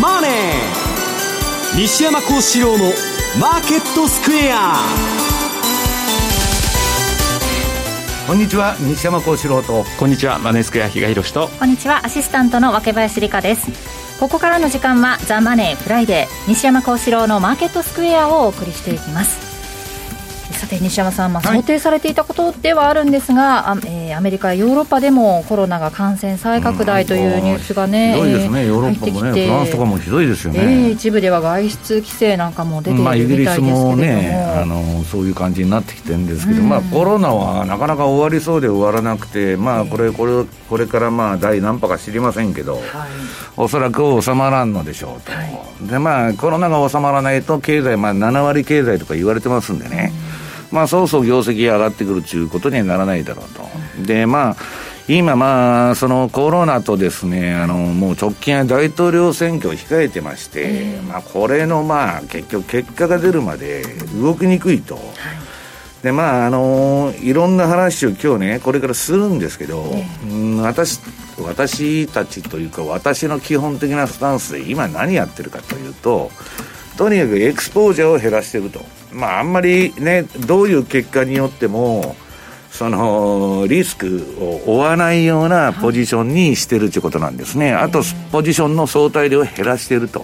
マネー」西山孝四郎の「マーケットスクエア」こんにちは西山孝四郎と。こんにちはマネースクエア比嘉宏と。こんにちはアシスタントの若林理香です。ここからの時間は「ザ・マネーフライデー西山孝四郎のマーケットスクエア」をお送りしていきますさて西山さん、まあ、想定されていたことではあるんですが、はい、えー、アメリカ、ヨーロッパでもコロナが感染再拡大というニュースがね、ひどいですね、ヨーロッパもね、フランスとかもひどいですよね、えー、一部では外出規制なんかも出ているみたいですけれども、まあ、イギリスもねあの、そういう感じになってきてるんですけど、うん、まあ、コロナはなかなか終わりそうで終わらなくて、まあ、これこれこれからまあ第何波か知りませんけど、はい、おそらく収まらんのでしょうと、はい、でまあ、コロナが収まらないと、経済、まあ、7割経済とか言われてますんでね。うんまあ、そうそう業績が上がってくるということにはならないだろうと。で、まあ、今、まあ、そのコロナとですね、あの、もう直近は大統領選挙を控えてまして、まあ、これの、まあ、結局結果が出るまで動きにくいと。はいでまああのいろんな話を今日ねこれからするんですけど、うん、私私たちというか私の基本的なスタンスで今何やってるかというととにかくエクスポージャーを減らしてるとまあ、あんまりね、どういう結果によっても、そのリスクを負わないようなポジションにしてるということなんですね、あとポジションの相対量を減らしていると。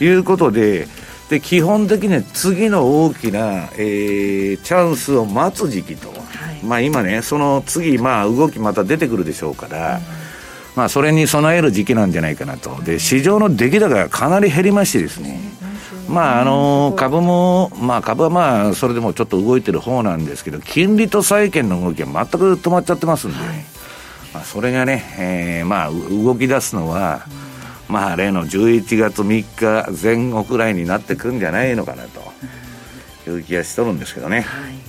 いうことで、で基本的には次の大きな、えー、チャンスを待つ時期と、はい、まあ今ね、その次、まあ、動きまた出てくるでしょうから、まあ、それに備える時期なんじゃないかなと、で市場の出来高がかなり減りましてですね。まああの株も、まあ、株はまあそれでもちょっと動いてる方なんですけど、金利と債券の動きは全く止まっちゃってますんで、はい、まあ、それがね、えー、まあ動き出すのは、まあ例の11月3日前後くらいになってくんじゃないのかなという気がしとるんですけどね。はい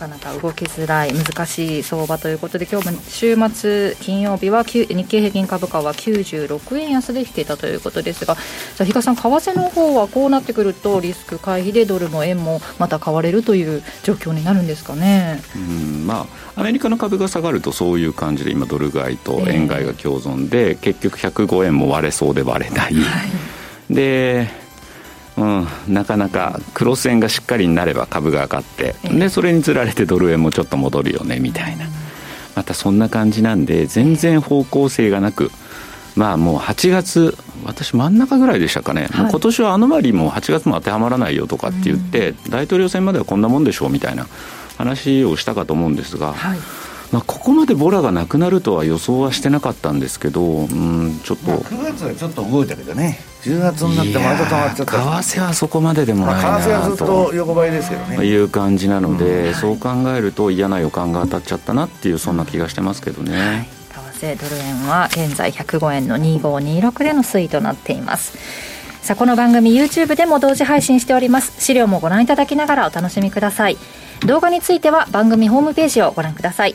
かなか動きづらい難しい相場ということで今日も週末金曜日は日経平均株価は96円安で引けたということですがさあ比嘉さん為替の方はこうなってくるとリスク回避でドルも円もまた買われるという状況になるんですかね？うんまあアメリカの株が下がるとそういう感じで今ドル買いと円買いが共存で、えー、結局105円も割れそうで割れない、はい、でうん、なかなかクロス円がしっかりになれば株が上がって、でそれにつられてドル円もちょっと戻るよねみたいな。またそんな感じなんで全然方向性がなくまあもう8月私真ん中ぐらいでしたかね、はい、もう今年はアノマリーも8月も当てはまらないよとかって言って、大統領選まではこんなもんでしょうみたいな話をしたかと思うんですが、はいまあ、ここまでボラがなくなるとは予想はしてなかったんですけど、うん、ちょっと、まあ、9月はちょっと動いたけどね。10月になってまた止まっちゃった為替はそこまででもないなと、まあ、為替はずっと横ばいですけどね。いう感じなので、うん、そう考えると嫌な予感が当たっちゃったなっていうそんな気がしてますけどね、はい、為替ドル円は現在105円の2526での推移となっています。さあこの番組 YouTube でも同時配信しております。資料もご覧いただきながらお楽しみください。動画については番組ホームページをご覧ください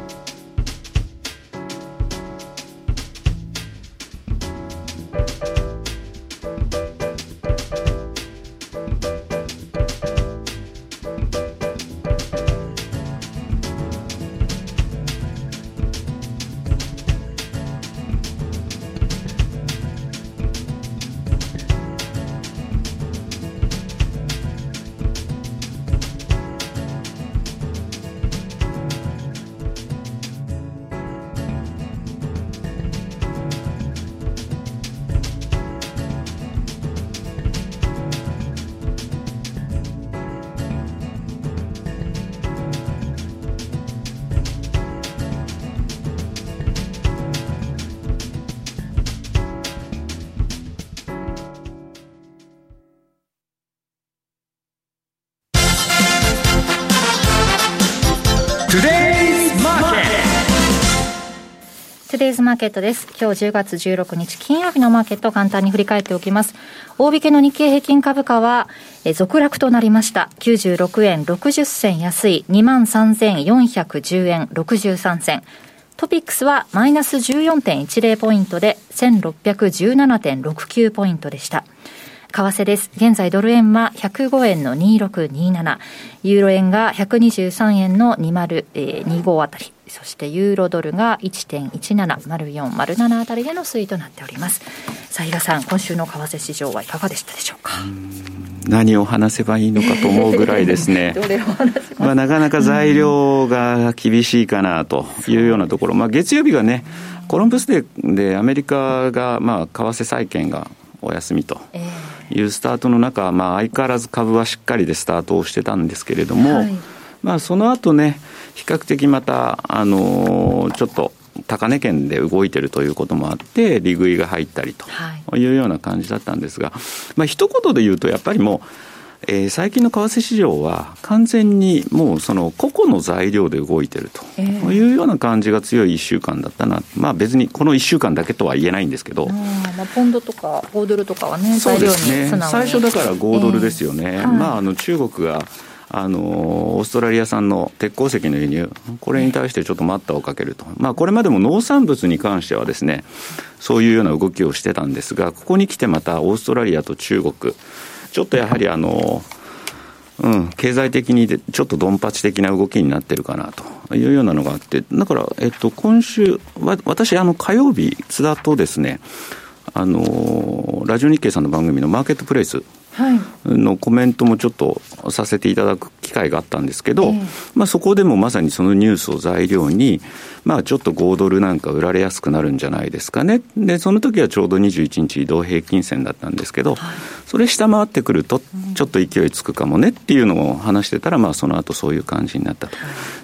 デイズマーケットです。今日10月16日金曜日のマーケットを簡単に振り返っておきます。大引けの日経平均株価は、え続落となりました。96円60銭安い23,410円63銭。トピックスはマイナス14.10ポイントで1617.69ポイントでした。為替です。現在ドル円は105円の2627、ユーロ円が123円の20、えー、25あたり、そしてユーロドルが1.170407あたりでの推移となっております。さあ、比嘉さん、今週の為替市場はいかがでしたでしょうか？何を話せばいいのかと思うぐらいですね。まあ、なかなか材料が厳しいかなというようなところ。まあ、月曜日がね、コロンブスデーでアメリカが、まあ、為替債券がお休みというスタートの中、まあ、相変わらず株はしっかりでスタートをしてたんですけれども、はい、まあ、その後ね、比較的また、あのー、ちょっと高値圏で動いてるということもあって、利食いが入ったりとい。うような感じだったんですが、まあ一言で言うと、やっぱりもう、えー、最近の為替市場は完全にもうその個々の材料で動いてるというような感じが強い1週間だったな、まあ、別にこの1週間だけとは言えないんですけど、まあ、ポンドとか5ドルとかはね、そうですね。最初だから5ドルですよね、えーはい、まあ、あの中国があのオーストラリア産の鉄鉱石の輸入、これに対してちょっと待ったをかけると、まあ、これまでも農産物に関してはですね、そういうような動きをしてたんですが、ここに来てまたオーストラリアと中国、ちょっとやはりあの、うん、経済的にちょっとドンパチ的な動きになってるかなというようなのがあって、だから、えっと、今週、わ私、あの火曜日、津田とですね、あのラジオ日経さんの番組のマーケットプレイスのコメントもちょっとさせていただく機会があったんですけど、えー、まあ、そこでもまさにそのニュースを材料に、まあ、ちょっと5ドルなんか売られやすくなるんじゃないですかね、でその時はちょうど21日移動平均線だったんですけど、はい、それ下回ってくると、ちょっと勢いつくかもねっていうのを話してたら、まあ、その後そういう感じになったと。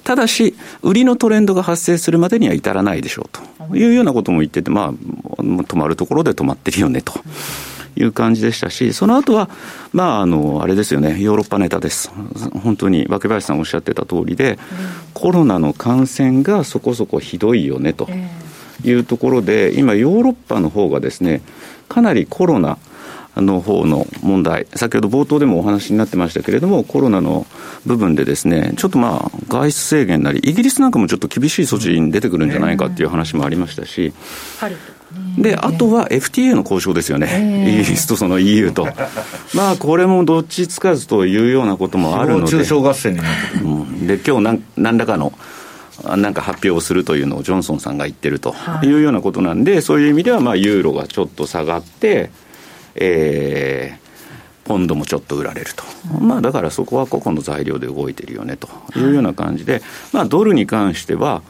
ただし、売りのトレンドが発生するまでには至らないでしょうと。いうようなことも言ってて、まあ、止まるところで止まってるよねと。いう感じでしたし、その後は、まあ、あの、あれですよね、ヨーロッパネタです。本当に、若林さんおっしゃってた通りで、うん、コロナの感染がそこそこひどいよね、というところで、今、ヨーロッパの方がですね、かなりコロナ、の方の問題、先ほど冒頭でもお話になってましたけれども、コロナの部分でですね、ちょっとまあ、外出制限なり、イギリスなんかもちょっと厳しい措置に出てくるんじゃないかっていう話もありましたし、で、あとは FTA の交渉ですよね、イギリスとその EU と。まあ、これもどっちつかずというようなこともあるので。合戦になってうん、で、今日何何らかのなんか発表をするというのをジョンソンさんが言ってると。い。うようなことなんで、はい、そういう意味では、まあ、ユーロがちょっと下がって、えー、ポンドもちょっと売られると、うん、まあ、だからそこは個々の材料で動いてるよねと。いうような感じで、まあ、ドルに関しては、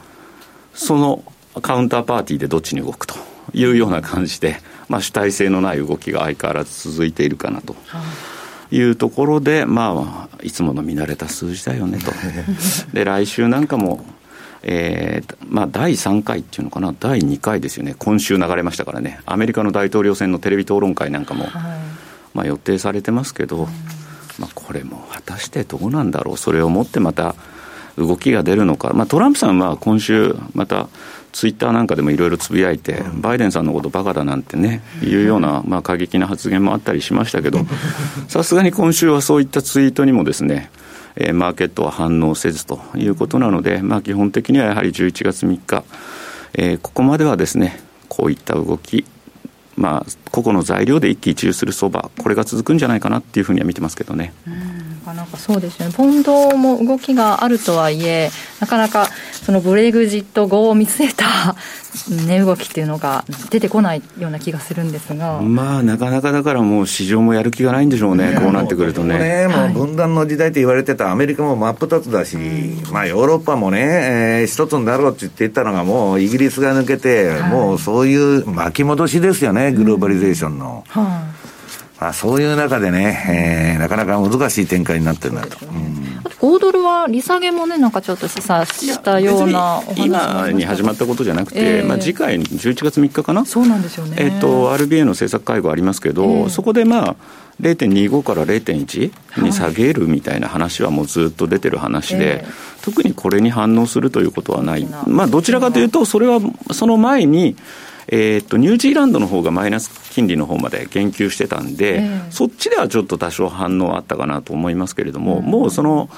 そのカウンターパーティーでどっちに動くというような感じで、まあ、主体性のない動きが相変わらず続いているかなと。い。うところで、まあ、いつもの見慣れた数字だよねと。で、来週なんかも、えーまあ、第3回っていうのかな、第2回ですよね、今週流れましたからね、アメリカの大統領選のテレビ討論会なんかも、はい、まあ、予定されてますけど、うん、まあ、これも果たしてどうなんだろう、それをもってまた動きが出るのか、まあ、トランプさんは今週、またツイッターなんかでもいろいろつぶやいて、バイデンさんのことバカだなんてね、いうような、まあ、過激な発言もあったりしましたけど、さすがに今週はそういったツイートにもですね、えー、マーケットは反応せずということなので、まあ、基本的にはやはり11月3日、えー、ここまではですね、こういった動き、まあ、個々の材料で一喜一憂する相場、これが続くんじゃないかなっていうふうには見てますけどね。なんかそうですね、ポンドも動きがあるとはいえ、なかなかそのブレグジット後を見据えた値動きっていうのが出てこないような気がするんですが、まあ、なかなかだからもう市場もやる気がないんでしょうね、こうなってくるとね。ねもう分断の時代って言われてたアメリカも真っ二つだし、まあ、ヨーロッパもね、えー、一つになろうって言っていたのが、もうイギリスが抜けて、もうそういう巻き戻しですよね、グローバリゼーションの。はい。まあ、そういう中でね、えー、なかなか難しい展開になってるなと。5ドルは利下げもね、なんかちょっと示唆したような今に始まったことじゃなくて、えー、まあ、次回、11月3日かな、そうなんですよね、えーと、RBA の政策会合ありますけど、えー、そこでまあ、0.25から0.1に下げるみたいな話はもうずっと出てる話で、はい特にこれに反応するということはない、まあ、どちらかというと、それはその前に、えー、とニュージーランドの方がマイナス金利の方まで言及してたんで、えー、そっちではちょっと多少反応あったかなと思いますけれども、うん、もうその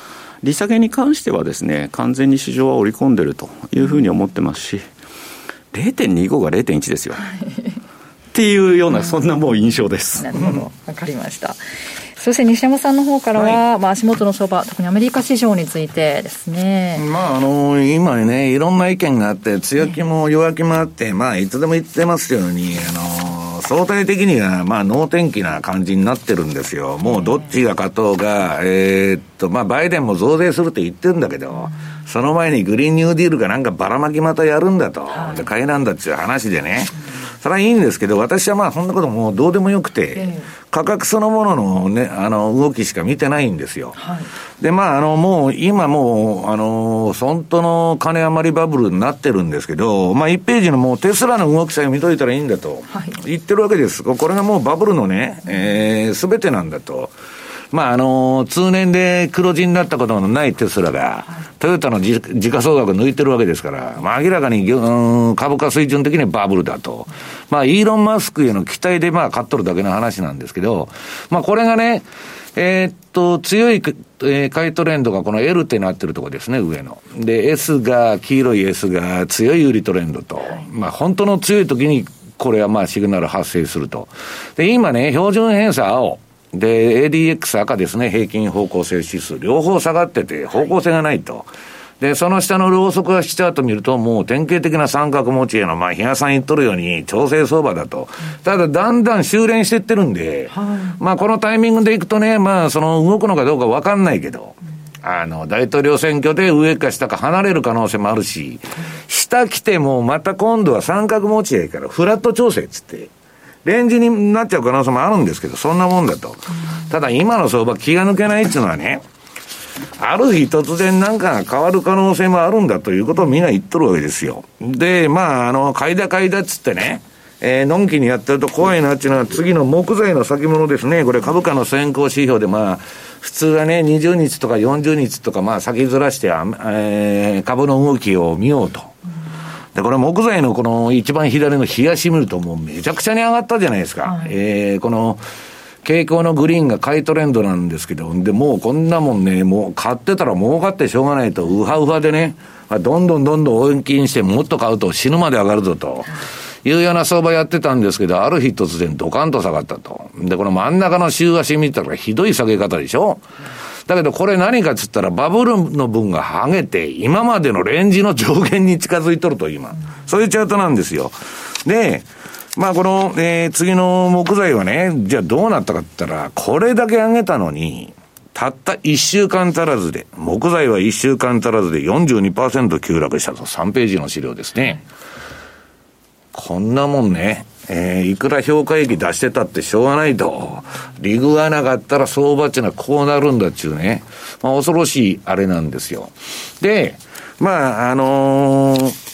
利下げに関してはですね、完全に市場は織り込んでるというふうに思ってますし、0.25が0.1ですよ。っていうような、そんなもう印象です。なるほど、わかりました。そして西山さんの方からは、はい、まあ、足元の相場、特にアメリカ市場についてですね。まあ、あの、今ね、いろんな意見があって、強気も弱気もあって、まあ、いつでも言ってますように、あの、相対的には、まあ、能天気な感じになってるんですよ。もうどっちが勝とうが、えー、っと、まあ、バイデンも増税するって言ってるんだけど、その前にグリーンニューディールがなんかばらまきまたやるんだと。で、買いなんだっていう話でね。それはいいんですけど、私はまあ、そんなこともうどうでもよくて、価格そのもののね、あの、動きしか見てないんですよ。はい、で、まあ、あの、もう、今もう、あの、本当の金余りバブルになってるんですけど、まあ、1ページのもうテスラの動きさえ見といたらいいんだと、言ってるわけです。これがもうバブルのね、えー、べてなんだと。まあ、あの、通年で黒字になったことのないテスラが、トヨタの時価総額抜いてるわけですから、まあ、明らかに、うん、株価水準的にバブルだと。まあ、イーロン・マスクへの期待で、まあ、買っとるだけの話なんですけど、まあ、これがね、えー、っと、強い、えー、買いトレンドがこの L ってなってるとこですね、上の。で、S が、黄色い S が強い売りトレンドと。まあ、本当の強い時に、これはまあ、シグナル発生すると。で、今ね、標準偏差青。で、ADX 赤ですね、平均方向性指数、両方下がってて、方向性がないと。で、その下のローソク足チャート見ると、もう典型的な三角持ちへの、まあ、日嘉さん言っとるように、調整相場だと。ただ、だんだん修練してってるんで、はい、まあ、このタイミングでいくとね、まあ、その動くのかどうかわかんないけど、あの、大統領選挙で上か下か離れる可能性もあるし、下来てもまた今度は三角持ち合いからフラット調整っつって、レンジになっちゃう可能性もあるんですけど、そんなもんだと。ただ今の相場気が抜けないっていうのはね、ある日突然なんか変わる可能性もあるんだということをみんな言っとるわけですよ。で、まあ、あの、買いだ買いだっつってね、えー、のんきにやってると怖いなっていうのは次の木材の先物ですね。これ株価の先行指標でまあ、普通はね、20日とか40日とかまあ先ずらして、えー、株の動きを見ようと。で、これ木材のこの一番左の冷やし見るともうめちゃくちゃに上がったじゃないですか。はい、えー、この、傾向のグリーンが買いトレンドなんですけど、で、もうこんなもんね、もう買ってたら儲かってしょうがないと、ウハウハでね、どんどんどんどん応援金してもっと買うと死ぬまで上がるぞと。いうような相場やってたんですけど、ある日突然ドカンと下がったと。で、この真ん中の週足見たらひどい下げ方でしょだけどこれ何かっつったらバブルの分が剥げて、今までのレンジの上限に近づいとると今。そういうチャートなんですよ。で、まあこの、えー、次の木材はね、じゃあどうなったかって言ったら、これだけ上げたのに、たった1週間足らずで、木材は1週間足らずで42%急落したと、3ページの資料ですね。こんなもんね、えー、いくら評価益出してたってしょうがないと。リグがなかったら相場っていうのはこうなるんだっていうね。まあ恐ろしいあれなんですよ。で、まあ、あのー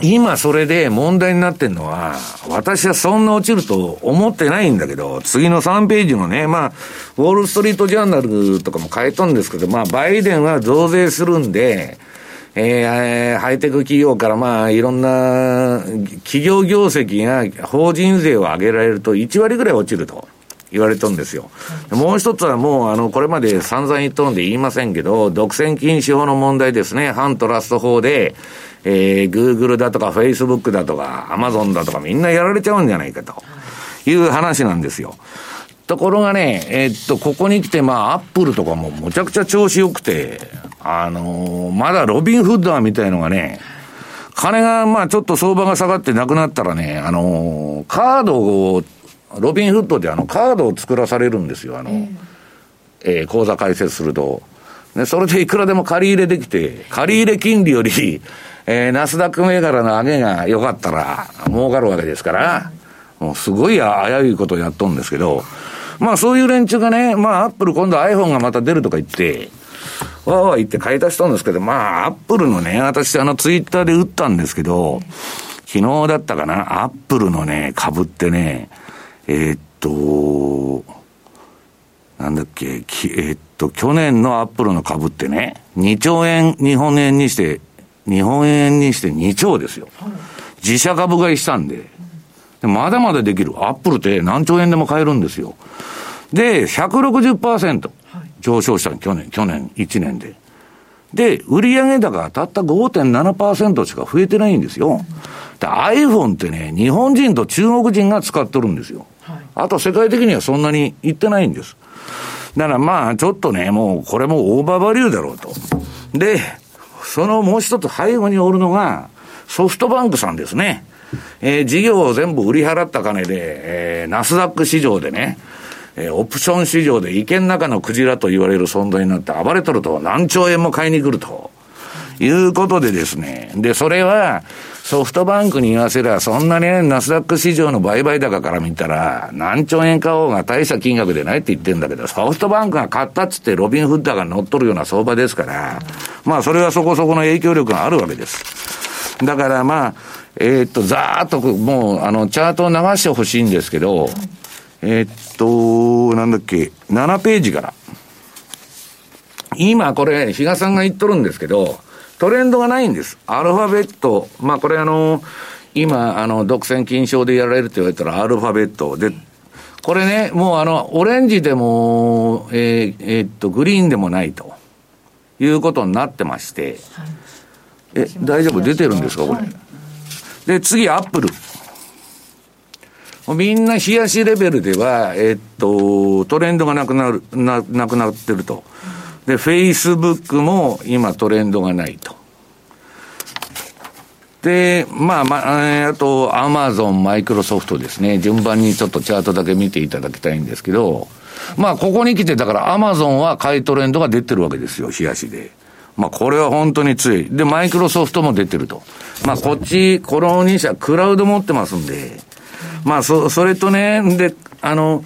今それで問題になってるのは、私はそんな落ちると思ってないんだけど、次の3ページのね、まあ、ウォールストリートジャーナルとかも変えたんですけど、まあ、バイデンは増税するんで、えー、ハイテク企業からまあ、いろんな企業業績が法人税を上げられると1割ぐらい落ちると。言われたんですよ。もう一つはもう、あの、これまで散々言っとるんで言いませんけど、独占禁止法の問題ですね。反トラスト法で、えー、Google だとか Facebook だとか Amazon だとかみんなやられちゃうんじゃないかという話なんですよ。ところがね、えー、っと、ここに来て、まあ、アップルとかもむちゃくちゃ調子良くて、あのー、まだロビンフッダーみたいのがね、金が、まあ、ちょっと相場が下がってなくなったらね、あのー、カードを、ロビンフッドであの、カードを作らされるんですよ、あの、えー、口座開設すると。で、それでいくらでも借り入れできて、借り入れ金利より、えー、ナスダック銘柄の上げが良かったら、儲かるわけですから、もうすごい危ういことをやっとんですけど、まあそういう連中がね、まあアップル今度 iPhone がまた出るとか言って、わーわー言って買い出したんですけど、まあアップルのね、私あのツイッターで打ったんですけど、昨日だったかな、アップルのね、株ってね、えー、っと、なんだっけ、えー、っと、去年のアップルの株ってね、2兆円、日本円にして、日本円にして2兆ですよ。自社株買いしたんで。でまだまだできる。アップルって何兆円でも買えるんですよ。で、160%上昇したの、去年、去年1年で。で、売上高たった5.7%しか増えてないんですよ。で、iPhone ってね、日本人と中国人が使ってるんですよ。あと世界的にはそんなにいってないんです。だからまあ、ちょっとね、もうこれもオーバーバリューだろうと。で、そのもう一つ背後におるのが、ソフトバンクさんですね。えー、事業を全部売り払った金で、えー、ナスダック市場でね、えー、オプション市場で池の中のクジラと言われる存在になって暴れとると何兆円も買いに来ると。いうことでですね。で、それは、ソフトバンクに言わせりゃ、そんなね、ナスダック市場の売買高から見たら、何兆円買おうが大した金額でないって言ってんだけど、ソフトバンクが買ったっつってロビンフッダーが乗っ取るような相場ですから、まあそれはそこそこの影響力があるわけです。だからまあ、えー、っと、ざーっともう、あの、チャートを流してほしいんですけど、えー、っと、なんだっけ、7ページから。今これ、比嘉さんが言っとるんですけど、トレンドがないんです。アルファベット、まあこれあの、今、あの、独占禁止法でやられるって言われたらアルファベット。で、これね、もうあの、オレンジでも、えー、えー、っと、グリーンでもないと。いうことになってまして、はい、え、大丈夫？出てるんですか、これ。はい、で、次、アップル。みんな冷やしレベルでは、えっと、トレンドがなくなる、な、なくなってると。で、フェイスブックも今トレンドがないと。で、まあ、まあ、あと、アマゾン、マイクロソフトですね。順番にちょっとチャートだけ見ていただきたいんですけど、まあ、ここに来て、だからアマゾンは買いトレンドが出てるわけですよ、冷やしで。まあ、これは本当に強い。で、マイクロソフトも出てると。まあ、こっち、この2社、クラウド持ってますんで、まあ、そ、それとね、で、あの、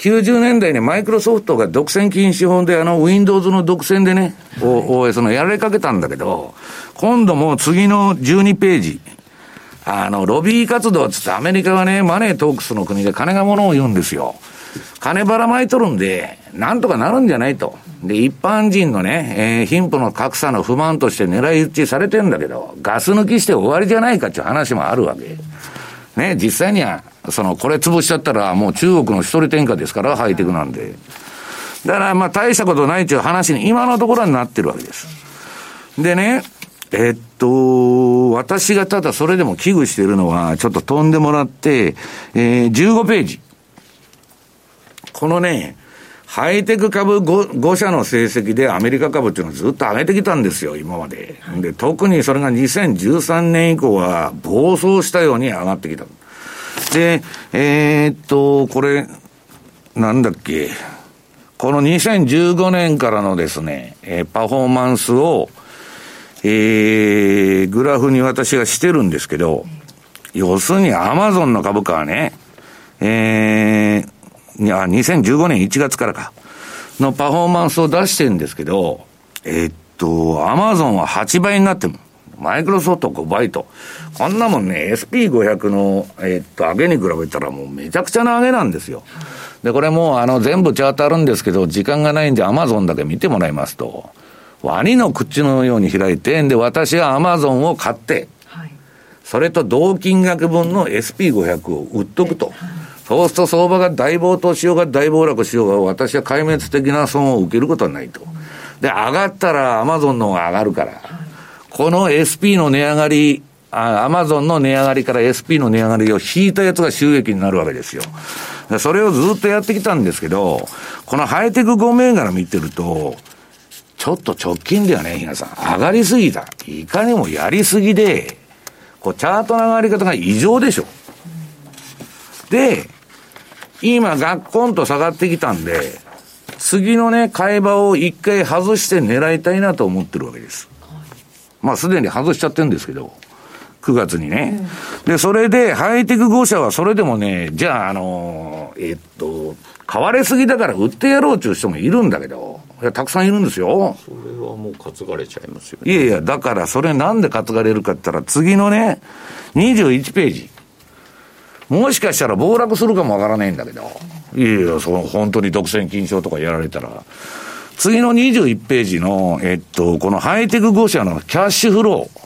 90年代にマイクロソフトが独占禁止法であの Windows の独占でね、OS のやられかけたんだけど、今度も次の12ページ、あの、ロビー活動つってアメリカはね、マネートークスの国で金が物を言うんですよ。金ばらまいとるんで、なんとかなるんじゃないと。で、一般人のね、えー、貧富の格差の不満として狙い撃ちされてんだけど、ガス抜きして終わりじゃないかっていう話もあるわけ。ね、実際には、その、これ潰しちゃったら、もう中国の一人転嫁ですから、ハイテクなんで。だから、まあ、大したことないっていう話に、今のところはなってるわけです。でね、えっと、私がただそれでも危惧しているのは、ちょっと飛んでもらって、えー、15ページ。このね、ハイテク株 5, 5社の成績でアメリカ株っていうのをずっと上げてきたんですよ、今まで。で、特にそれが2013年以降は暴走したように上がってきた。で、えー、っと、これ、なんだっけ。この2015年からのですね、えー、パフォーマンスを、えー、グラフに私がしてるんですけど、要するにアマゾンの株価はね、えー、いや、2015年1月からか、のパフォーマンスを出してるんですけど、えー、っと、アマゾンは8倍になってる。マイクロソフト5倍と。こんなもんね、SP500 の、えー、っと、上げに比べたらもうめちゃくちゃな上げなんですよ。で、これもうあの全部チャートあるんですけど、時間がないんでアマゾンだけ見てもらいますと、ワニの口のように開いて、で、私はアマゾンを買って、それと同金額分の SP500 を売っとくと。そうすると相場が大暴騰しようが大暴落しようが、私は壊滅的な損を受けることはないと。で、上がったらアマゾンの方が上がるから。この SP の値上がり、アマゾンの値上がりから SP の値上がりを引いたやつが収益になるわけですよ。それをずっとやってきたんですけど、このハイテク5銘柄見てると、ちょっと直近ではね、皆さん、上がりすぎた。いかにもやりすぎで、こう、チャートの上がり方が異常でしょ。で、今、ガッコンと下がってきたんで、次のね、買い場を一回外して狙いたいなと思ってるわけです。まあすでに外しちゃってるんですけど、9月にね。で、それで、ハイテク5社はそれでもね、じゃあ、あの、えっと、買われすぎだから売ってやろうっていう人もいるんだけど、いや、たくさんいるんですよ。それはもう担がれちゃいますよね。いやいや、だからそれなんで担がれるかって言ったら、次のね、21ページ。もしかしたら暴落するかもわからないんだけど、いやいや、その本当に独占禁止とかやられたら、次の21ページの、えっと、このハイテク5社のキャッシュフロー。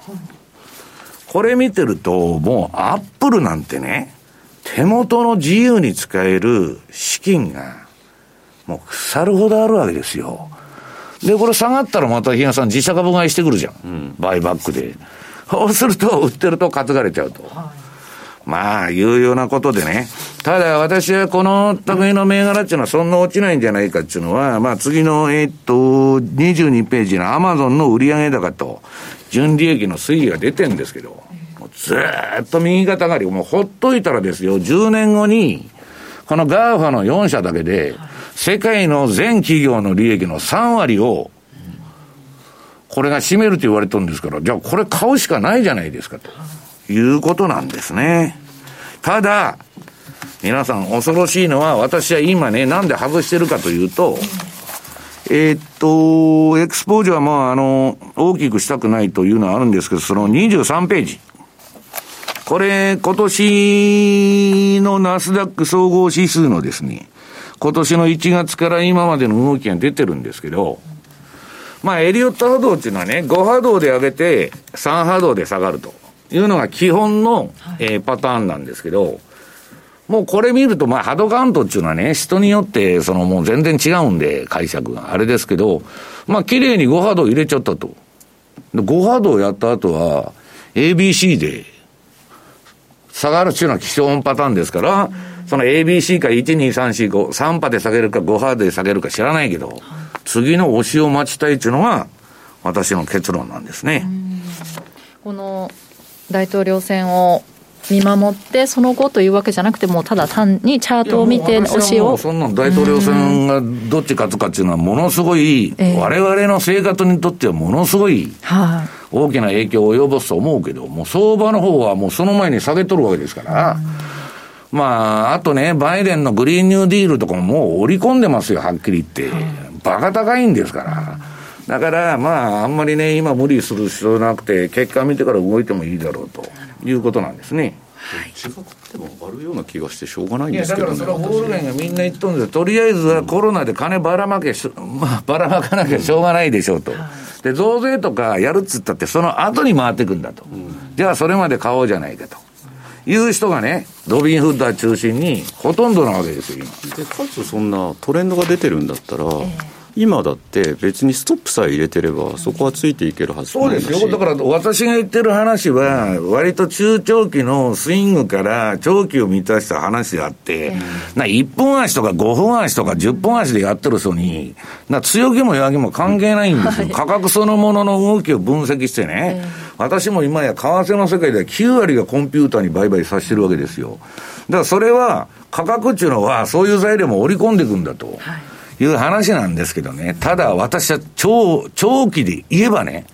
これ見てると、もうアップルなんてね、手元の自由に使える資金が、もう腐るほどあるわけですよ。で、これ下がったらまた日野さん自社株買いしてくるじゃん。うん、バイバックで。そうすると、売ってると担がれちゃうと。はいまあ、いうようなことでね。ただ、私はこの類の銘柄っていうのはそんな落ちないんじゃないかっていうのは、まあ、次の、えっと、22ページのアマゾンの売上高と、純利益の推移が出てるんですけど、ずっと右肩上がり、もうほっといたらですよ、10年後に、このガーファの4社だけで、世界の全企業の利益の3割を、これが占めると言われてるんですから、じゃあこれ買うしかないじゃないですかと。いうことなんですね。ただ、皆さん恐ろしいのは、私は今ね、なんで外してるかというと、えー、っと、エクスポージュはまあ、あの、大きくしたくないというのはあるんですけど、その23ページ。これ、今年のナスダック総合指数のですね、今年の1月から今までの動きが出てるんですけど、まあ、エリオット波動っていうのはね、5波動で上げて、3波動で下がると。いうのが基本の、えー、パターンなんですけど、もうこれ見ると、まあ、ハドカウントっていうのはね、人によって、そのもう全然違うんで、解釈が。あれですけど、まあ、綺麗に5波動入れちゃったと。で、5波動やった後は、ABC で、下がるっていうのは基本パターンですから、その ABC か1、2、3、4、5、3波で下げるか5波で下げるか知らないけど、次の押しを待ちたいっていうのが、私の結論なんですね。この大統領選を見守って、その後というわけじゃなくて、もただ単にチャートを見て、推しを。そんな大統領選がどっち勝つかっていうのは、ものすごい、われわれの生活にとってはものすごい、大きな影響を及ぼすと思うけど、もう相場の方はもうその前に下げとるわけですから。まあ、あとね、バイデンのグリーンニューディールとかももう織り込んでますよ、はっきり言って。バカ高いんですから。だから、まあ、あんまりね、今無理する必要なくて、結果見てから動いてもいいだろうということなんですね。はい、違っても上がるような気がしてしょうがないんですけど、ね、いやだからそれはホールゲンがみんな言っとるんですよ、とりあえずはコロナで金ばらまけし、まあ、ばらまかなきゃしょうがないでしょうと、で増税とかやるっつったって、その後に回ってくんだと、うん、じゃあそれまで買おうじゃないかと。いう人がね、ロビン・フッダー中心にほとんどなわけですよ、今。で、かつそんなトレンドが出てるんだったら、えー今だって別にストップさえ入れてれば、そこはついていけるはずそうですよ、だから私が言ってる話は、割と中長期のスイングから長期を満たした話であって、な1分足とか5分足とか10分足でやってる人に、な強気も弱気も関係ないんですよ、価格そのものの動きを分析してね、私も今や為替の世界では9割がコンピューターに売買させてるわけですよ。だからそれは、価格っていうのは、そういう材料も織り込んでいくんだと。はいいう話なんですけどね、ただ私は長長期で言えばね、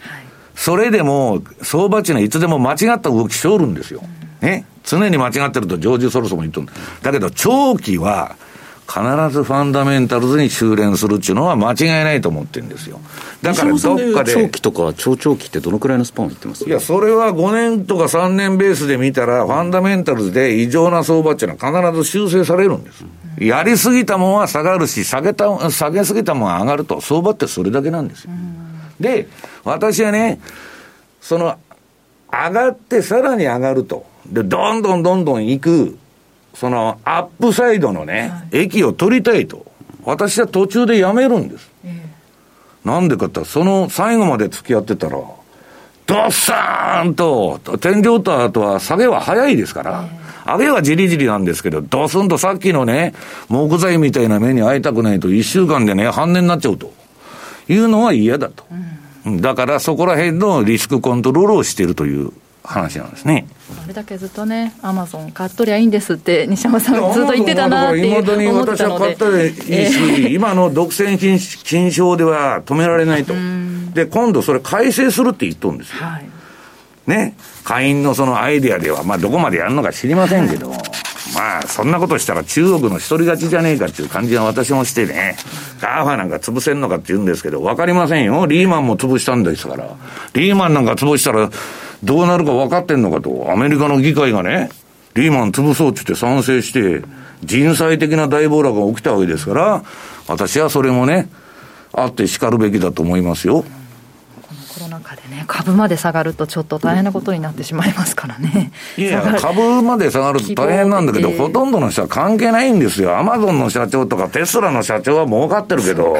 それでも相場値のいつでも間違った動きしておるんですよ。ね。常に間違ってるとジョージ・ソロスも言っとるだけど長期は必ずファンダメンタルズに修練するっていうのは間違いないと思ってるんですよ。だからどっかで。長期とか超長期ってどのくらいのスパンを言ってます？いや、それは5年とか3年ベースで見たら、ファンダメンタルズで異常な相場っていうのは必ず修正されるんです。うんやりすぎたもんは下がるし、下げた、下げすぎたもんは上がると、相場ってそれだけなんですよ。で、私はね、その、上がってさらに上がると。で、どんどんどんどん行く、その、アップサイドのね、はい、駅を取りたいと。私は途中でやめるんです。えー、なんでかってその最後まで付き合ってたら、ドッサーンと、天井とあとは下げは早いですから、えー上げはじりじりなんですけど、ドスンとさっきのね、木材みたいな目に遭いたくないと、一週間でね、半値になっちゃうというのは嫌だと。うん、だからそこら辺のリスクコントロールをしているという話なんですね。あれだけずっとね、アマゾン買っとりゃいいんですって、西山さん、ずっと言ってたなっていうに私は買ったらいいし、えー、今の独占禁止法では止められないと。で、今度それ改正するって言っとるんですよ。はいね、下院のそのアイデアでは、まあどこまでやるのか知りませんけど、まあそんなことしたら中国の一人勝ちじゃねえかっていう感じが私もしてね、ガーファなんか潰せんのかって言うんですけど、わかりませんよ。リーマンも潰したんですから。リーマンなんか潰したらどうなるか分かってんのかと。アメリカの議会がね、リーマン潰そうって言って賛成して、人災的な大暴落が起きたわけですから、私はそれもね、あって叱るべきだと思いますよ。コロナ禍でね、株まで下がるとちょっと大変なことになってしまいますからね。いや、株まで下がると大変なんだけど、ほとんどの人は関係ないんですよ。アマゾンの社長とかテスラの社長は儲かってるけど、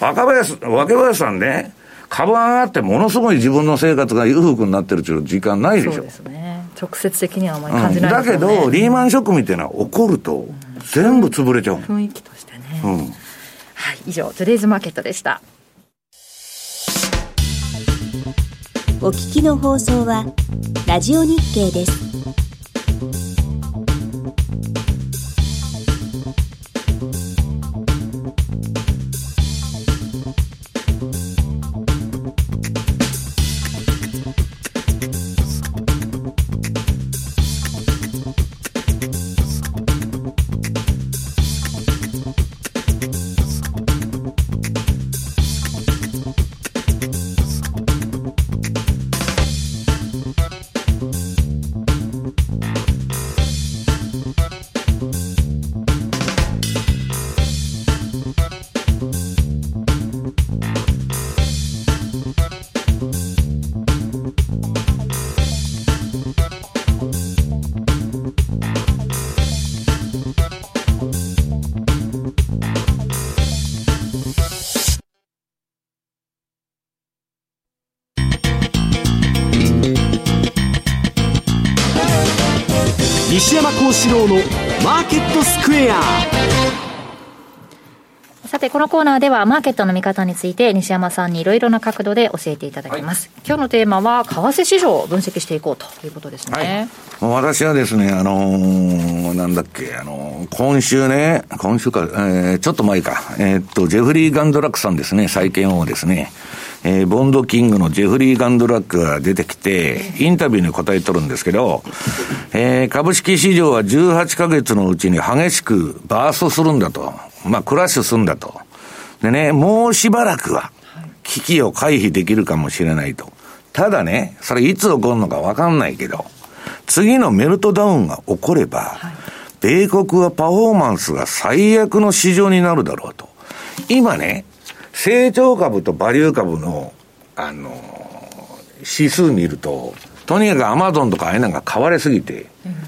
若林、若林さんね、株上がってものすごい自分の生活が裕福になってるっていう時間ないでしょ。そうですね。直接的にはあまり感じない、ねうん、だけど、リーマンショックみたいな起こると、全部潰れちゃう。雰囲気としてね。うん。はい、以上、トゥデイズマーケットでした。お聞きの放送は、ラジオ日経です。山幸四郎のマーケットスクエア。さて、このコーナーではマーケットの見方について西山さんにいろいろな角度で教えていただきます。はい、今日のテーマは、為替市場を分析していこうということですね。はい、私はですね、あのー、なんだっけ、あのー、今週ね、今週か、えー、ちょっと前か、えー、っと、ジェフリー・ガンドラックさんですね、債券をですね、えー、ボンドキングのジェフリー・ガンドラックが出てきて、インタビューに答えとるんですけど、えー、株式市場は18ヶ月のうちに激しくバーストするんだと。まあ、クラッシュするんだと。でね、もうしばらくは、危機を回避できるかもしれないと。ただね、それいつ起こるのかわかんないけど、次のメルトダウンが起これば、米国はパフォーマンスが最悪の市場になるだろうと。今ね、成長株とバリュー株の、あの、指数見ると、とにかくアマゾンとかああいうのが買われすぎて、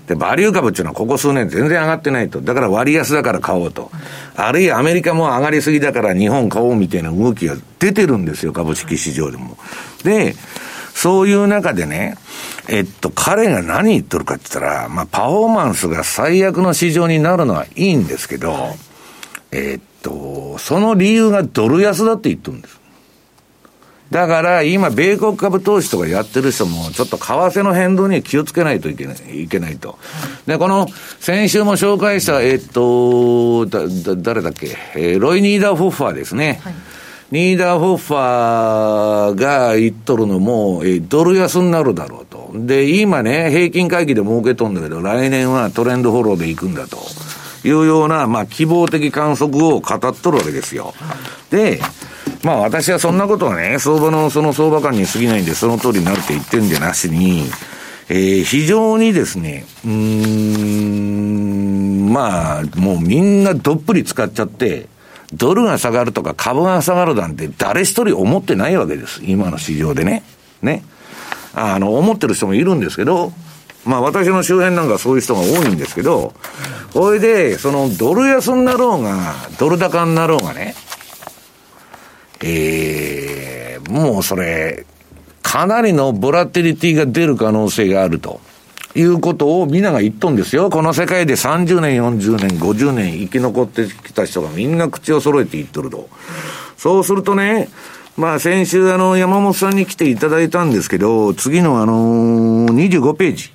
で、バリュー株っていうのはここ数年全然上がってないと。だから割安だから買おうと。あるいはアメリカも上がりすぎだから日本買おうみたいな動きが出てるんですよ、株式市場でも。で、そういう中でね、えっと、彼が何言っとるかって言ったら、まあ、パフォーマンスが最悪の市場になるのはいいんですけど、えっと、その理由がドル安だって言ってるんです。だから今、米国株投資とかやってる人も、ちょっと為替の変動に気をつけないといけない、いけないと。で、この、先週も紹介した、えっと、だ、だ、誰だっけ、えー、ロイ・ニーダー・フォッファーですね。はい、ニーダー・フォッファーが言っとるのも、えー、ドル安になるだろうと。で、今ね、平均会議で儲けとんだけど、来年はトレンドフォローで行くんだと。いうような、まあ、希望的観測を語っとるわけですよ。で、まあ私はそんなことはね、相場のその相場感に過ぎないんで、その通りになるって言ってんじゃなしに、えー、非常にですね、うーん、まあ、もうみんなどっぷり使っちゃって、ドルが下がるとか株が下がるなんて誰一人思ってないわけです。今の市場でね。ね。あの、思ってる人もいるんですけど、まあ私の周辺なんかそういう人が多いんですけど、これで、そのドル安になろうが、ドル高になろうがね、えー、もうそれ、かなりのボラティリティが出る可能性があると。いうことを皆が言っとんですよ。この世界で30年、40年、50年生き残ってきた人がみんな口を揃えて言っとると。そうするとね、まあ先週あの山本さんに来ていただいたんですけど、次のあのー、25ページ。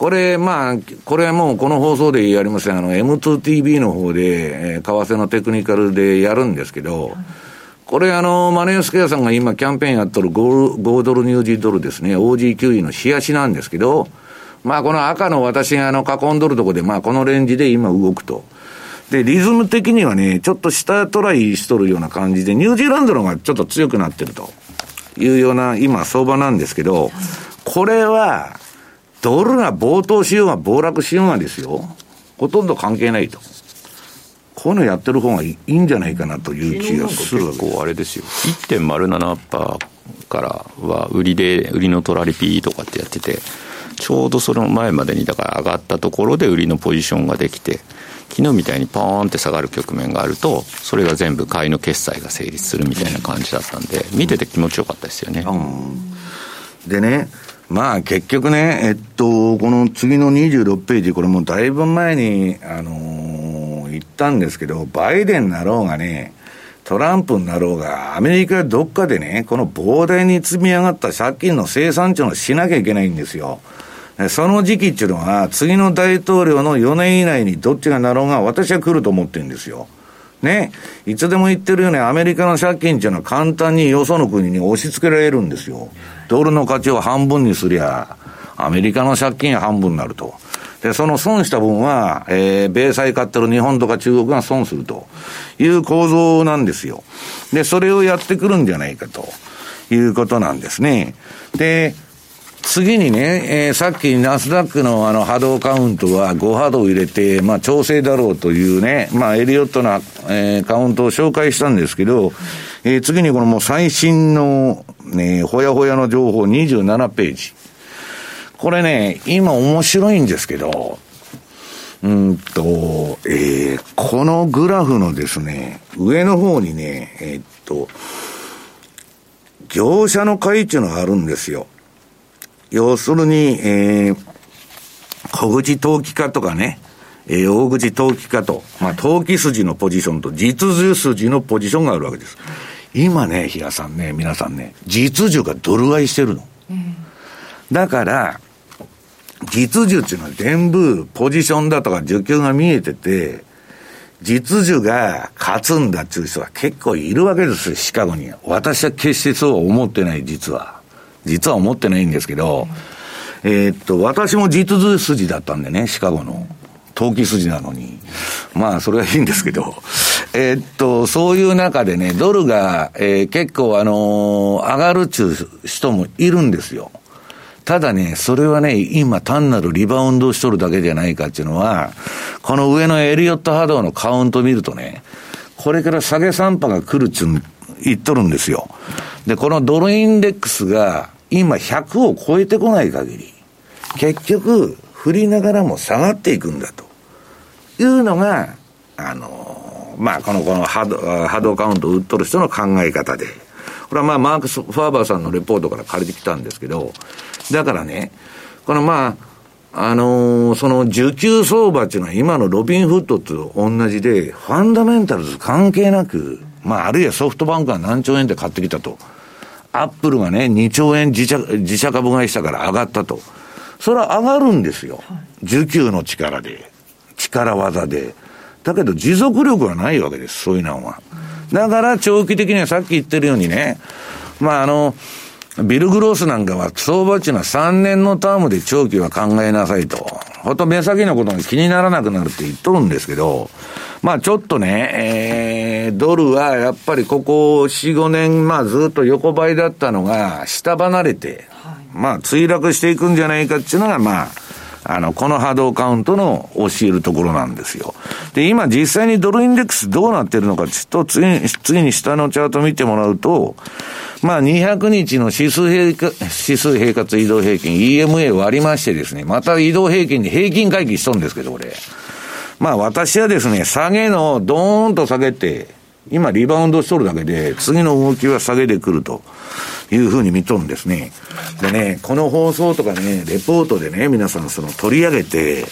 これ、まあ、これはもうこの放送でやりません。あの、M2TV の方で、えー、為替のテクニカルでやるんですけど、これあの、マネースクエアさんが今キャンペーンやっとる 5, 5ドルニュージードルですね、OG9 位の冷やしなんですけど、まあこの赤の私があの囲んどるとこで、まあこのレンジで今動くと。で、リズム的にはね、ちょっと下トライしとるような感じで、ニュージーランドの方がちょっと強くなってるというような今相場なんですけど、これは、ドルが暴騰しようが暴落しようがですよ、ほとんど関係ないと。こういうのやってる方がいいんじゃないかなという気がする結構あれですよ、1.07%からは売りで、売りのトラリピーとかってやってて、ちょうどその前までにだから上がったところで売りのポジションができて、昨日みたいにポーンって下がる局面があると、それが全部買いの決済が成立するみたいな感じだったんで、見てて気持ちよかったですよね。うん、でね、まあ結局ね、えっと、この次の26ページ、これもだいぶ前に、あのー、言ったんですけど、バイデンなろうがね、トランプになろうが、アメリカどっかでね、この膨大に積み上がった借金の生産値をしなきゃいけないんですよ。その時期っていうのは、次の大統領の4年以内にどっちがなろうが、私は来ると思ってるんですよ。ね。いつでも言ってるように、アメリカの借金っていうのは簡単によその国に押し付けられるんですよ。ドルの価値を半分にすりゃ、アメリカの借金は半分になると。で、その損した分は、えー、米債買ってる日本とか中国が損するという構造なんですよ。で、それをやってくるんじゃないかということなんですね。で、次にね、えー、さっきナスダックのあの波動カウントは5波動入れて、まあ調整だろうというね、まあエリオットな、えー、カウントを紹介したんですけど、えー、次にこのもう最新の、ね、ほやほやの情報27ページ。これね、今面白いんですけど、うんと、えー、このグラフのですね、上の方にね、えー、っと、業者の買いっていうのがあるんですよ。要するに、えー、小口投機家とかね、えー、大口投機家と、まあ、投機筋のポジションと実需筋のポジションがあるわけです。今ね、比嘉さんね、皆さんね、実需がドル買いしてるの。うん、だから、実需っていうのは全部ポジションだとか需給が見えてて、実需が勝つんだっていう人は結構いるわけですよ、シカゴに。私は決してそうは思ってない、実は。実は思ってないんですけど、えー、っと、私も実図筋だったんでね、シカゴの。投機筋なのに。まあ、それはいいんですけど。えー、っと、そういう中でね、ドルが、えー、結構あのー、上がるっちゅう人もいるんですよ。ただね、それはね、今単なるリバウンドしとるだけじゃないかっていうのは、この上のエリオット波動のカウント見るとね、これから下げ3波が来るっちゅう言っとるんですよ。で、このドルインデックスが今100を超えてこない限り、結局、振りながらも下がっていくんだというのが、あの、まあ、この、この波動、波動カウントを売っとる人の考え方で、これはまあ、マークス・ファーバーさんのレポートから借りてきたんですけど、だからね、このまあ、あのー、その受給相場っていうのは今のロビンフットと同じで、ファンダメンタルズ関係なく、まあ、あるいはソフトバンクが何兆円で買ってきたと。アップルがね、2兆円自社自社株買いしたから上がったと。それは上がるんですよ。需給の力で。力技で。だけど持続力がないわけです、そういうのは。だから長期的にはさっき言ってるようにね、まああの、ビル・グロースなんかは相場っていうのは3年のタームで長期は考えなさいと。ほんと目先のことが気にならなくなるって言っとるんですけど、まあちょっとね、えー、ドルはやっぱりここ4、5年、まあずっと横ばいだったのが、下離れて、はい、まあ墜落していくんじゃないかっていうのが、まあ、あの、この波動カウントの教えるところなんですよ。で、今実際にドルインデックスどうなってるのかちょっと次に、次に下のチャート見てもらうと、まあ200日の指数平指数平滑移動平均 EMA 割りましてですね、また移動平均で平均回帰しとるんですけど、これ。まあ私はですね、下げのドーンと下げて、今リバウンドしとるだけで、次の動きは下げでくるというふうに見とるんですね。でね、この放送とかね、レポートでね、皆さんその取り上げて、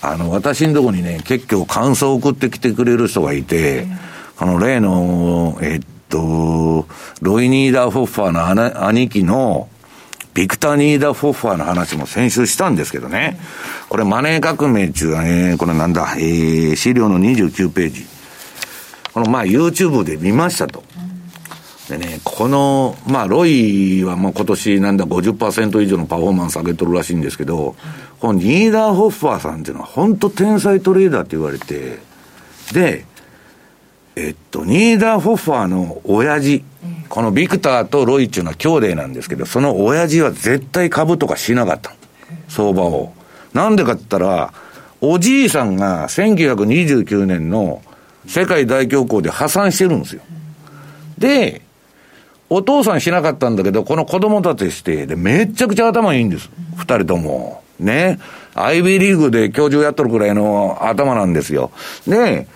あの、私のとこにね、結構感想を送ってきてくれる人がいて、あの、例の、えっと、ロイ・ニーダー・フォッファーの兄貴の、ビクター・ニーダー・フォッファーの話も先週したんですけどね。これマネー革命中は、えー、これなんだ、えー、資料の29ページ。このまあ YouTube で見ましたと。でね、この、まあ、ロイはもう今年なんだ50%以上のパフォーマンス上げとるらしいんですけど、このニーダーホッファーさんっていうのは本当天才トレーダーって言われて、で、えっと、ニーダーホッファーの親父、このビクターとロイっていうのは兄弟なんですけど、その親父は絶対株とかしなかった。相場を。なんでかって言ったら、おじいさんが1929年の世界大恐慌で破産してるんですよ。で、お父さんしなかったんだけど、この子供たちして、で、めちゃくちゃ頭いいんです。二人とも。ね。アイビーリーグで教授やっとるくらいの頭なんですよ。で、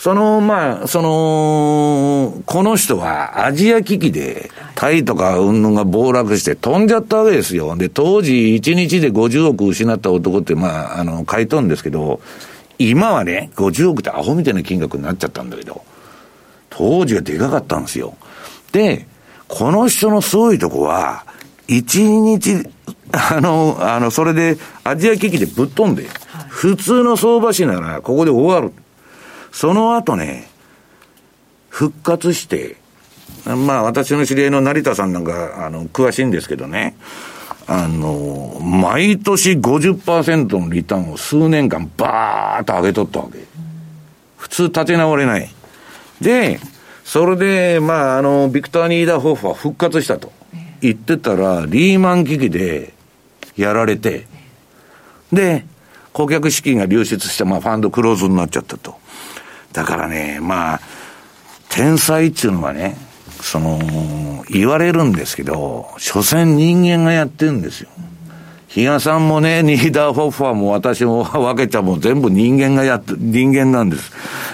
その、まあ、その、この人はアジア危機で、タイとか云々が暴落して飛んじゃったわけですよ。で、当時1日で50億失った男って、まあ、あの、書いとんですけど、今はね、50億ってアホみたいな金額になっちゃったんだけど、当時はでかかったんですよ。で、この人のすごいとこは、一日、あの、あの、それで、アジア危機でぶっ飛んで、普通の相場師なら、ここで終わる。その後ね、復活して、まあ、私の知り合いの成田さんなんか、あの、詳しいんですけどね、あの、毎年50%のリターンを数年間バーッと上げとったわけ。普通立て直れない。で、それで、まあ、あの、ビクター・ニーダーホーフは復活したと言ってたら、リーマン危機でやられて、で、顧客資金が流出して、まあ、ファンドクローズになっちゃったと。だからね、まあ、天才っていうのはね、その、言われるんですけど、所詮人間がやってるんですよ。比嘉さんもね、ニーダー・ホッファーも私も分けちゃも全部人間がやっ、人間なんです。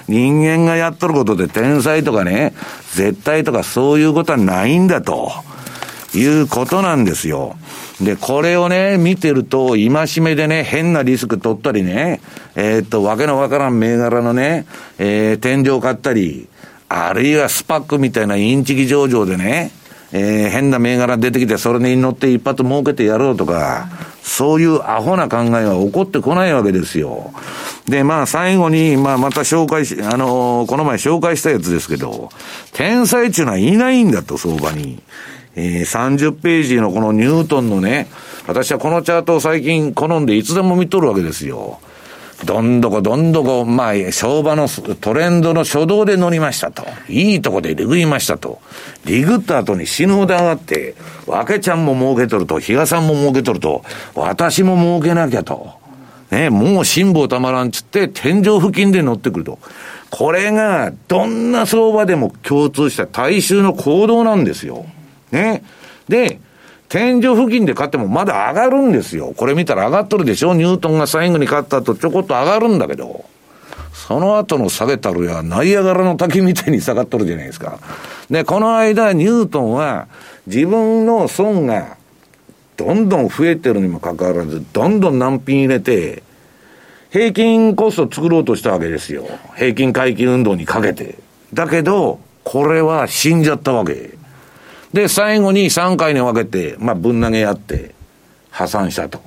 人間がやっとることで天才とかね、絶対とかそういうことはないんだと。いうことなんですよ。で、これをね、見てると、戒めでね、変なリスク取ったりね、えー、っと、わけのわからん銘柄のね、えー、天井買ったり、あるいはスパックみたいなインチキ上場でね、えー、変な銘柄出てきて、それに乗って一発儲けてやろうとか、そういうアホな考えは起こってこないわけですよ。で、まあ最後に、まあまた紹介し、あのー、この前紹介したやつですけど、天才っていうのはいないんだと、相場に。えー、30ページのこのニュートンのね、私はこのチャートを最近好んでいつでも見とるわけですよ。どんどこどんどこ、まあ、相場のトレンドの初動で乗りましたと。いいとこでリグいましたと。リグった後に死ぬほど上がって、わけちゃんも儲けとると、比嘉さんも儲けとると、私も儲けなきゃと。ね、もう辛抱たまらんつって、天井付近で乗ってくると。これが、どんな相場でも共通した大衆の行動なんですよ。ね。で、天井付近で買ってもまだ上がるんですよ。これ見たら上がっとるでしょ？ニュートンが最後に買った後ちょこっと上がるんだけど、その後の下げたるや、ナイアガラの滝みたいに下がっとるじゃないですか。で、この間ニュートンは自分の損がどんどん増えてるにもかかわらず、どんどん難品入れて、平均コスト作ろうとしたわけですよ。平均回帰運動にかけて。だけど、これは死んじゃったわけ。で、最後に3回に分けて、まあ、ぶん投げやって、破産したと。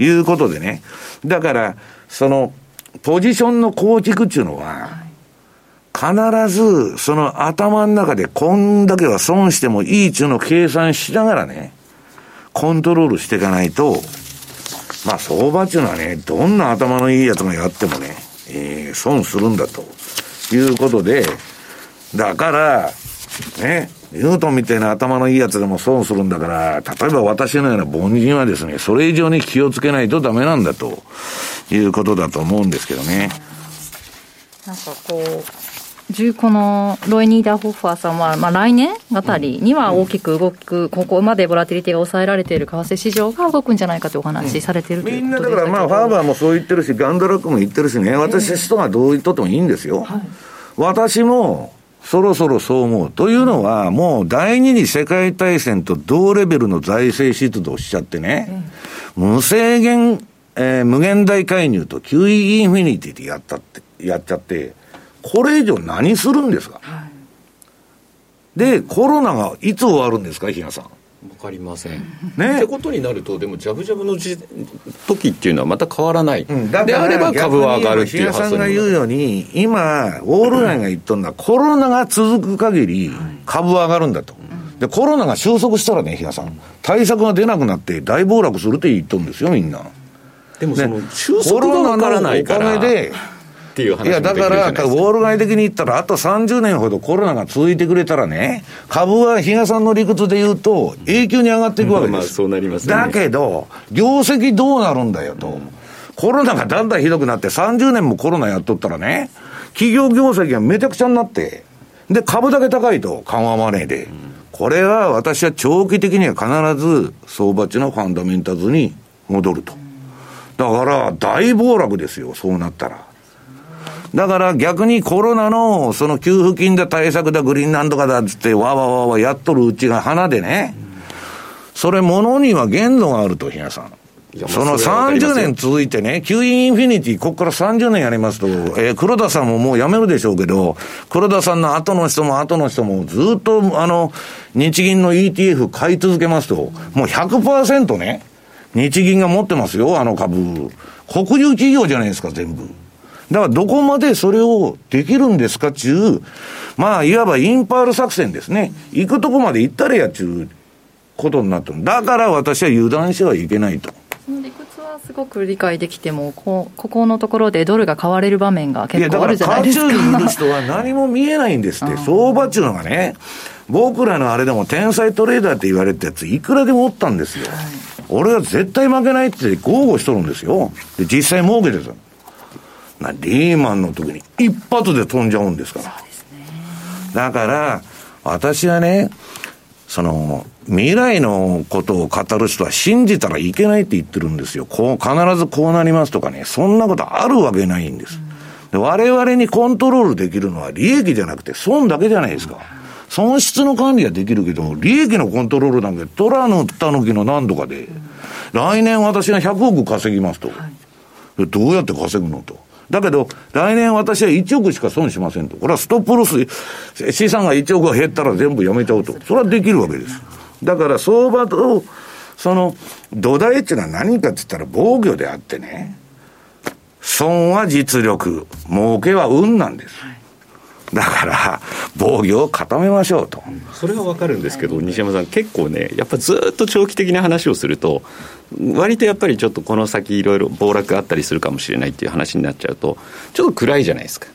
いうことでね。だから、その、ポジションの構築っていうのは、必ず、その頭の中でこんだけは損してもいいっていうのを計算しながらね、コントロールしていかないと、まあ相場っていうのはね、どんな頭のいいやつがやってもね、えー、損するんだということで、だから、ね、ニュートンみたいな頭のいいやつでも損するんだから、例えば私のような凡人はですね、それ以上に気をつけないとダメなんだということだと思うんですけどね。なんかこう、このロイ・ニーダーホッファーさんは、まあ、来年あたりには大きく動く、ここまでボラティリティが抑えられている為替市場が動くんじゃないかというお話されている、うん、みんなだから、まあ、ファーバーもそう言ってるし、ガンドラックも言ってるしね、私、人がどう言っとってもいいんですよ。はい、私もそろそろそう思う。というのは、もう第二次世界大戦と同レベルの財政出動しちゃってね、無制限、えー、無限大介入と QE インフィニティでやったって、やっちゃって、これ以上何するんですか、はい、で、コロナがいつ終わるんですか、比嘉さん？分かりません、ね、ってことになるとでもジャブジャブのじ時っていうのはまた変わらない、うん、であれば株は上がるっていう発想さんが言うように今ウォール街が言っとるのは、コロナが続く限り株は上がるんだと、でコロナが収束したらね比嘉さん。対策が出なくなって大暴落するって言っとるんですよみんな。でもその収束が分からないからおかげでっていう話いや、だから、ウォール街的に言ったら、あと30年ほどコロナが続いてくれたらね、株は比嘉さんの理屈で言うと、永久に上がっていくわけです。まあ、そうなります、ね、だけど、業績どうなるんだよと。コロナがだんだんひどくなって、30年もコロナやっとったらね、企業業績がめちゃくちゃになって、で、株だけ高いと、緩和マネーで。これは私は長期的には必ず相場値のファンダメンタルズに戻ると。だから大暴落ですよ、そうなったら。だから逆にコロナのその給付金だ対策だグリーンなんとかだっつってわわわわやっとるうちが花でね、それものには限度があると、皆さん。その30年続いてね、 QE infinity、ここから30年やりますと、えー、黒田さんももう辞めるでしょうけど、黒田さんの後の人も後の人もずっと、あの、日銀の ETF 買い続けますと、もう100%ね、日銀が持ってますよ、あの株。国有企業じゃないですか、全部。だからどこまでそれをできるんですかっちゅう、まあ、いわばインパール作戦ですね。行くとこまで行ったらやっちゅうことになってる。だから私は油断してはいけないと。その理屈はすごく理解できても、こここのところでドルが買われる場面が結構あるじゃないですか。いや、だから、にいる人は何も見えないんですって。相場っちゅうのがね、僕らのあれでも天才トレーダーって言われたやつ、いくらでもおったんですよ。はい、俺は絶対負けないって豪語しとるんですよ。で、実際儲けてた。なリーマンの時に一発で飛んじゃうんですから。だから、私はね、その、未来のことを語る人は信じたらいけないって言ってるんですよ。こう、必ずこうなりますとかね、そんなことあるわけないんです。で我々にコントロールできるのは利益じゃなくて損だけじゃないですか。損失の管理はできるけど、利益のコントロールなんて、トラのたぬきの何度かで、来年私が100億稼ぎますと。どうやって稼ぐのと。だけど、来年私は1億しか損しませんと。これはストップロス、資産が1億が減ったら全部やめちゃうと。それはできるわけです。だから相場と、その土台っていうのは何かって言ったら防御であってね、損は実力、儲けは運なんです。だから、防御を固めましょうと。それはわかるんですけど、西山さん、結構ね、やっぱずっと長期的な話をすると、割とやっぱりちょっとこの先、いろいろ暴落があったりするかもしれないっていう話になっちゃうと、ちょっと暗いじゃないですか。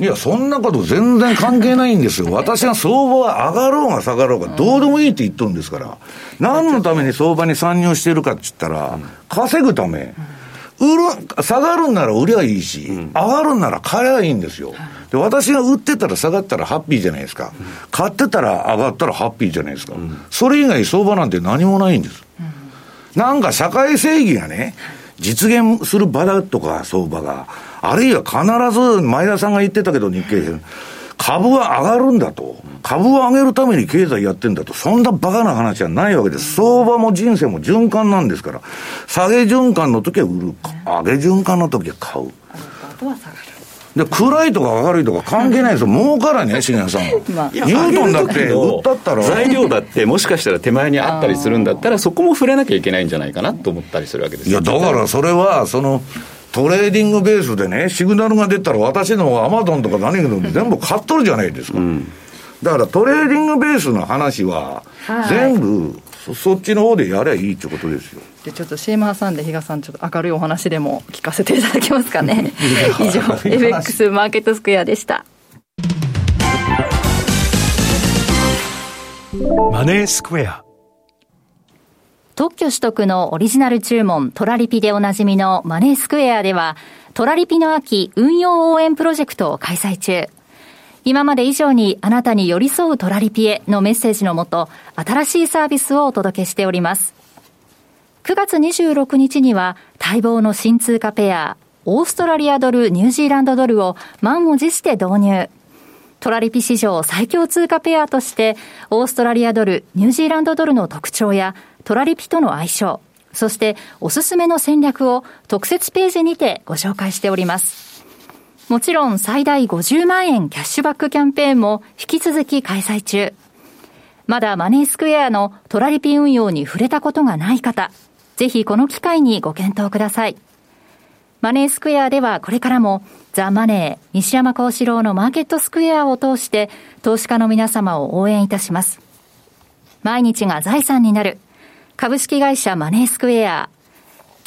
いや、そんなこと全然関係ないんですよ。私が相場は上がろうが下がろうが、どうでもいいって言っとるんですから。何のために相場に参入してるかって言ったら、稼ぐため。売る、下がるんなら売りゃいいし、上がるんなら買えばいいんですよ。で、私が売ってたら下がったらハッピーじゃないですか。買ってたら上がったらハッピーじゃないですか。それ以外相場なんて何もないんです。なんか社会正義がね、実現する場だとか、相場が。あるいは必ず、前田さんが言ってたけど、日経平均。株は上がるんだと。株を上げるために経済やってんだと。そんなバカな話はないわけです。相場も人生も循環なんですから。下げ循環の時は売る。上げ循環の時は買う。で、暗いとか明るいとか関係ないですよ。儲からね、重谷さん。まあ、ニュートンだって売ったったら。材料だってもしかしたら手前にあったりするんだったら、そこも触れなきゃいけないんじゃないかなと思ったりするわけですいや、だからそれは、その、トレーディングベースでね、シグナルが出たら私のアマゾンとか何でも全部買っとるじゃないですか。うん、だからトレーディングベースの話は、全部、そっちの方でやればいいってことですよ。でちょっと CM 挟んで比嘉さんちょっと明るいお話でも聞かせていただけますかね。以上 FX マーケットスクエアでした。マネースクエア。特許取得のオリジナル注文トラリピでおなじみのマネースクエアではトラリピの秋運用応援プロジェクトを開催中今まで以上にあなたに寄り添うトラリピへのメッセージのもと新しいサービスをお届けしております9月26日には待望の新通貨ペア、オーストラリアドル、ニュージーランドドルを満を持して導入。トラリピ史上最強通貨ペアとして、オーストラリアドル、ニュージーランドドルの特徴や、トラリピとの相性、そしておすすめの戦略を特設ページにてご紹介しております。もちろん最大50万円キャッシュバックキャンペーンも引き続き開催中。まだマネースクエアのトラリピ運用に触れたことがない方、ぜひこの機会にご検討ください。マネースクエアではこれからもザ・マネー、西山幸四郎のマーケットスクエアを通して投資家の皆様を応援いたします。毎日が財産になる株式会社マネースクエア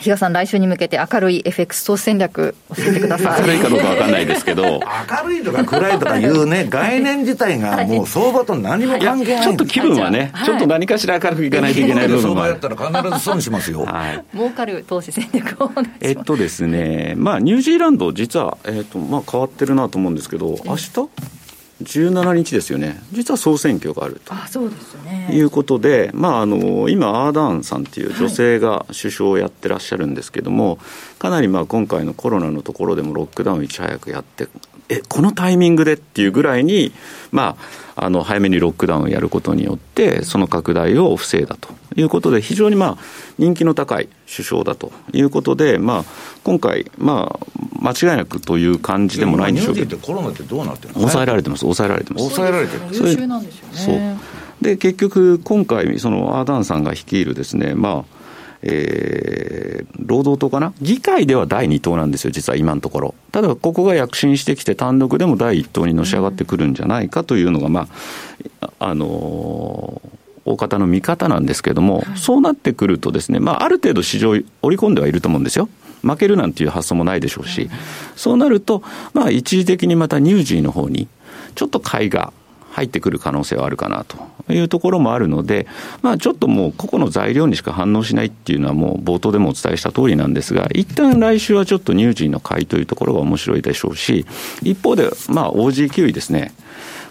比嘉さん、来週に向けて明るい FX 投資戦略、教えてください。明るいかどうかわかんないですけど。明るいとか暗いとかいうね、概念自体がもう相場と何も関係ない。ちょっと気分はね、ちょっと何かしら明るくいかないといけない部分もある。相場やったら必ず損しますよ。はい。儲かる投資戦略をえっとですね、まあ、ニュージーランド、実は、えっと、まあ、変わってるなと思うんですけど、明日？17日ですよね、実は総選挙があると。あそうですね。いうことで、まあ、あの今、アーダーンさんという女性が首相をやってらっしゃるんですけども、はい、かなりまあ今回のコロナのところでもロックダウンいち早くやって、えこのタイミングでっていうぐらいに、まあ、あの早めにロックダウンをやることによって、その拡大を防いだということで、非常にまあ人気の高い首相だということで、まあ、今回、まあ、間違いなくという感じでもないんでしょうけど、コロナってどうなってる抑えられてます、抑えられてます。抑えられてる。優秀なんですよね。そう。で結局、今回、そのアーダンさんが率いるですね、まあえー、労働党かな、議会では第2党なんですよ、実は今のところ。ただ、ここが躍進してきて、単独でも第1党にのし上がってくるんじゃないかというのが、まあ、あのー大方の見方なんですけれども、はい、そうなってくるとですね、まあ、ある程度市場織り込んではいると思うんですよ。負けるなんていう発想もないでしょうし、そうなると、まあ、一時的にまたニュージーの方に、ちょっと買いが入ってくる可能性はあるかなというところもあるので、まあ、ちょっともう個々の材料にしか反応しないっていうのはもう冒頭でもお伝えした通りなんですが、一旦来週はちょっとニュージーの買いというところが面白いでしょうし、一方で、まあ、OG キウイですね。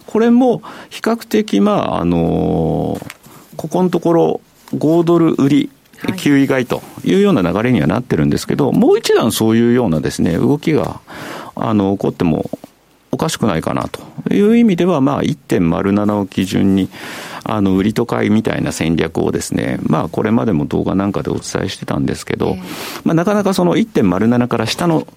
これも比較的、まあ、あのーここのところ、5ドル売り、9位買いというような流れにはなってるんですけど、もう一段そういうようなですね、動きが、あの、起こってもおかしくないかなという意味では、まあ、1.07を基準に、あの、売りと買いみたいな戦略をですね、まあ、これまでも動画なんかでお伝えしてたんですけど、まあ、なかなかその1.07から下の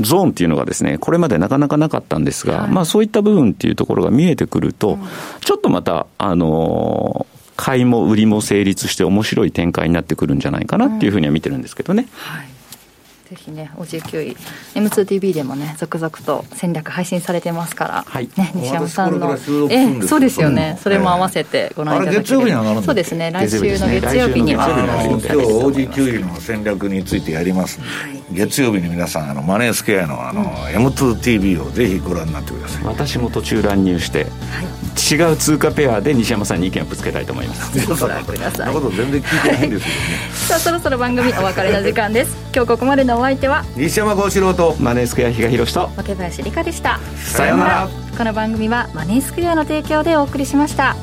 ゾーンっていうのがですね、これまでなかなかなかったんですが、まあ、そういった部分っていうところが見えてくると、ちょっとまた、あの買いも売りも成立して面白い展開になってくるんじゃないかなっていうふうには見てるんですけどね。はいぜひね、OG9 位、M2TV でもね、続々と戦略配信されてますから、はい、ね、西山さんの、えそうですよね、それも合わせてご覧いただけ月曜日に上がるそうですね、来週の月曜日には、今日 OG9 位の戦略についてやりますはい、月曜日に皆さん、あのマネースケアのあの、うん、M2TV をぜひご覧になってください。私も途中乱入して、はい違う通貨ペアで西山さんに意見をぶつけたいと思います。ご覧ください。こと全然聞いてないんですけどね。さあそろそろ番組お別れの時間です。今日ここまでのお相手は？西山幸四郎とマネースクエア比嘉宏と。若林理香でした。さようなら。この番組はマネースクエアの提供でお送りしました